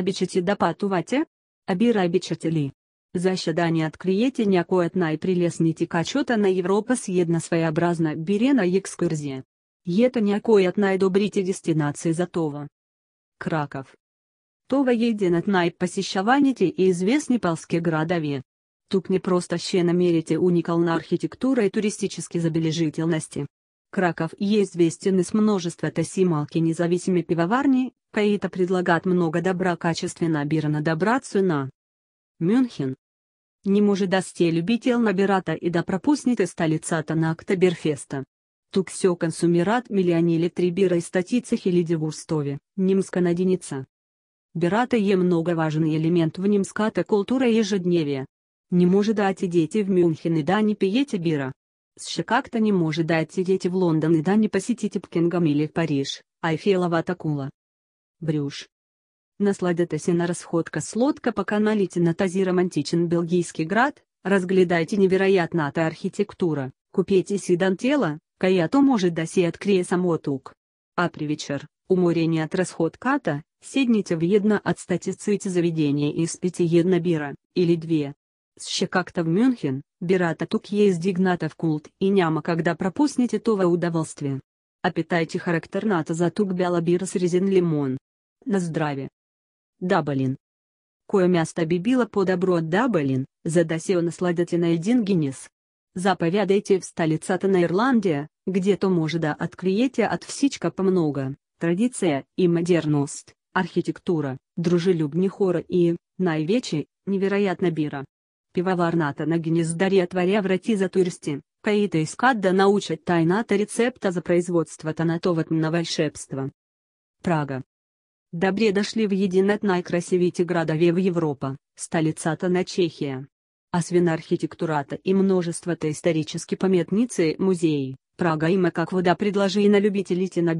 Обичате да пътувате? Абира обичате ли? Заседание откриете някоя от най-прелесните качота на Европа с една своеобразна бирена екскурзия. И это някоя от най-добрите дестинации за това. Краков. Това е един от най-посещаваните и известни полски градове. Тук не просто ще намерите уникальна архитектура и туристические забележительности. Краков известен из множеството си малки независимые пивоварни, които предлагают много добра качественно бира на добра цена. Мюнхен. Не може да сте любител на бирата и да пропуснете столицата на Октоберфеста. Тук все консумират миллиони литри бира и статицы хилиди в Урстове, немска наденица. Бирата е много важный элемент в немската культура ежедневия. Не може да дети в Мюнхен и да не пиете бира. Ще как-то не може да сидите в Лондон и да не посетите Пкингам или Париж, Айфелова кула. Брюш. Насладитесь на расходка с лодка по каналите на тази романтичен белгийский град, разглядайте невероятната архитектура, купите си дантела, която може да си открие само тук. А при вечер, уморение от расходката, седните в една от статиците заведения и спите една бира, или две. Ще как-то в Мюнхен, бирата тук е издигната в култ и няма когда пропуснете това удоволствие. Опитайте характерната за тук бяла бира с резин лимон. На здравие. Дабалин. Кое място би било по-добро от Дабалин, за на един гинес. Заповядайте в столицата на Ирландия, где то може да откриете от всичка помного, традиция и модерност, архитектура, дружелюбні хора и, най-вече, невероятно бира. Пивоварната на гнездаре творя врати за туристи, които искат да научат тайната рецепта за производството на това волшебство. Прага. Добре дошли в един от най-красивите градове в Европа, столицата на Чехия. Освен архитектурата и множеството исторически памятницы музеи, Прага има какво да предложи и на любителите на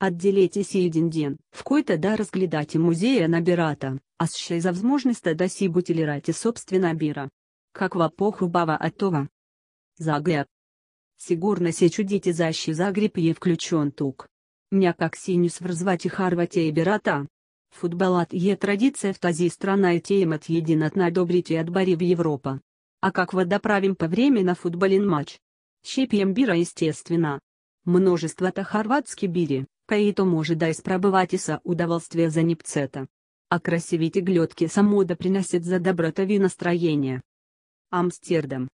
бира. Отделитесь един день, в който да разглядате музея на бирата, а ще за возможността да си бутилирате собствена бира. Каква похубава от това? Загреб. Сигурно се чудите защи Загреб е включен тук. Някак си не свързвате Харватия и бирата. Футболът е традиция в тази страна и имат един от най-добрите отбори в Европа. А какво да правим по време на футболен матч? Щепием бира естественно. Множеството хорватски бири, които може да изпробовате са удоволствие за непцета. А красивите гледки само да приносят за доброта ви настроение. Амстердам.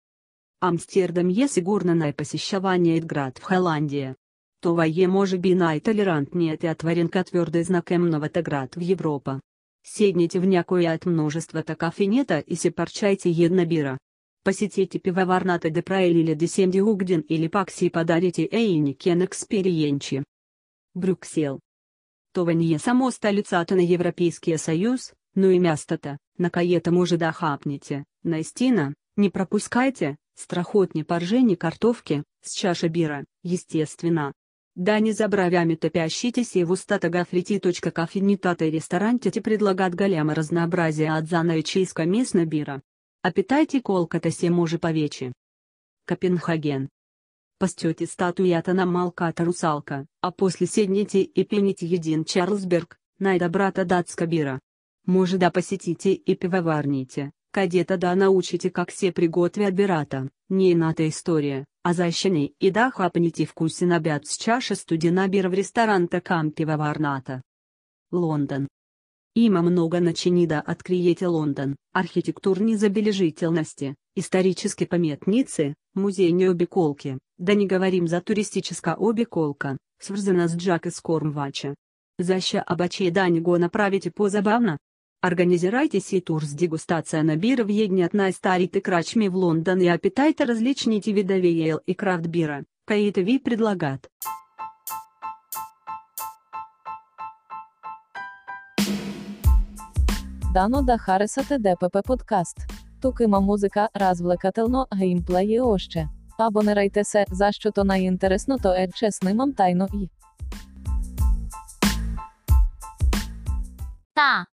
Амстердам е сигурно най-посещаваният град в Холландии. Това е може би най-толерантният и отворен к твърдо знакомновата град в Европа. Седните в някоя от множеството кафенета и се парчайте една бира. Посетите пивоварната депра или десемди угден или пак си подарите ейникен экспериенчи. Брюксел. Това не е само столицата на Европейския съюз, но и мястото, на което може да хапнете, наистина, не пропускайте, страхотни поржени картофки, с чаша бира, естественно. Да не забравяме топящитесь в устата гафрити.кафенитата ресторантите предлагат голема разнообразие от занаючийска местна бира. Опитайте колката се може повече. Копенгаген. Пастете статуята на малката русалка, а после седните и пените един Чарльзберг, най-добрата датска бира. Може да посетите и пивоварните, където да научите как се приготвят бирата, не едната история, а защени и да хапнете вкусен обяд с чаша студена бира в ресторанта Кам пивоварната. Лондон. Има много начини да откриете Лондон, архитектурни забележительности, исторические памятницы, музейные обиколки, да не говорим за туристическая обиколка, свързана с Джак из Кормвача. Заща обаче да не го направите по-забавно? Организирайте си тур с дегустация на бира в едни от най-старите крачми в Лондон и опитайте различните видове ел и крафт бира, които ви предлагат. Дано да харесате ДПП подкаст. Тук има музика, развлекателно, геймплей і още. Абонирайте се, за що то найінтересно, то е чесним вам тайно і. Та.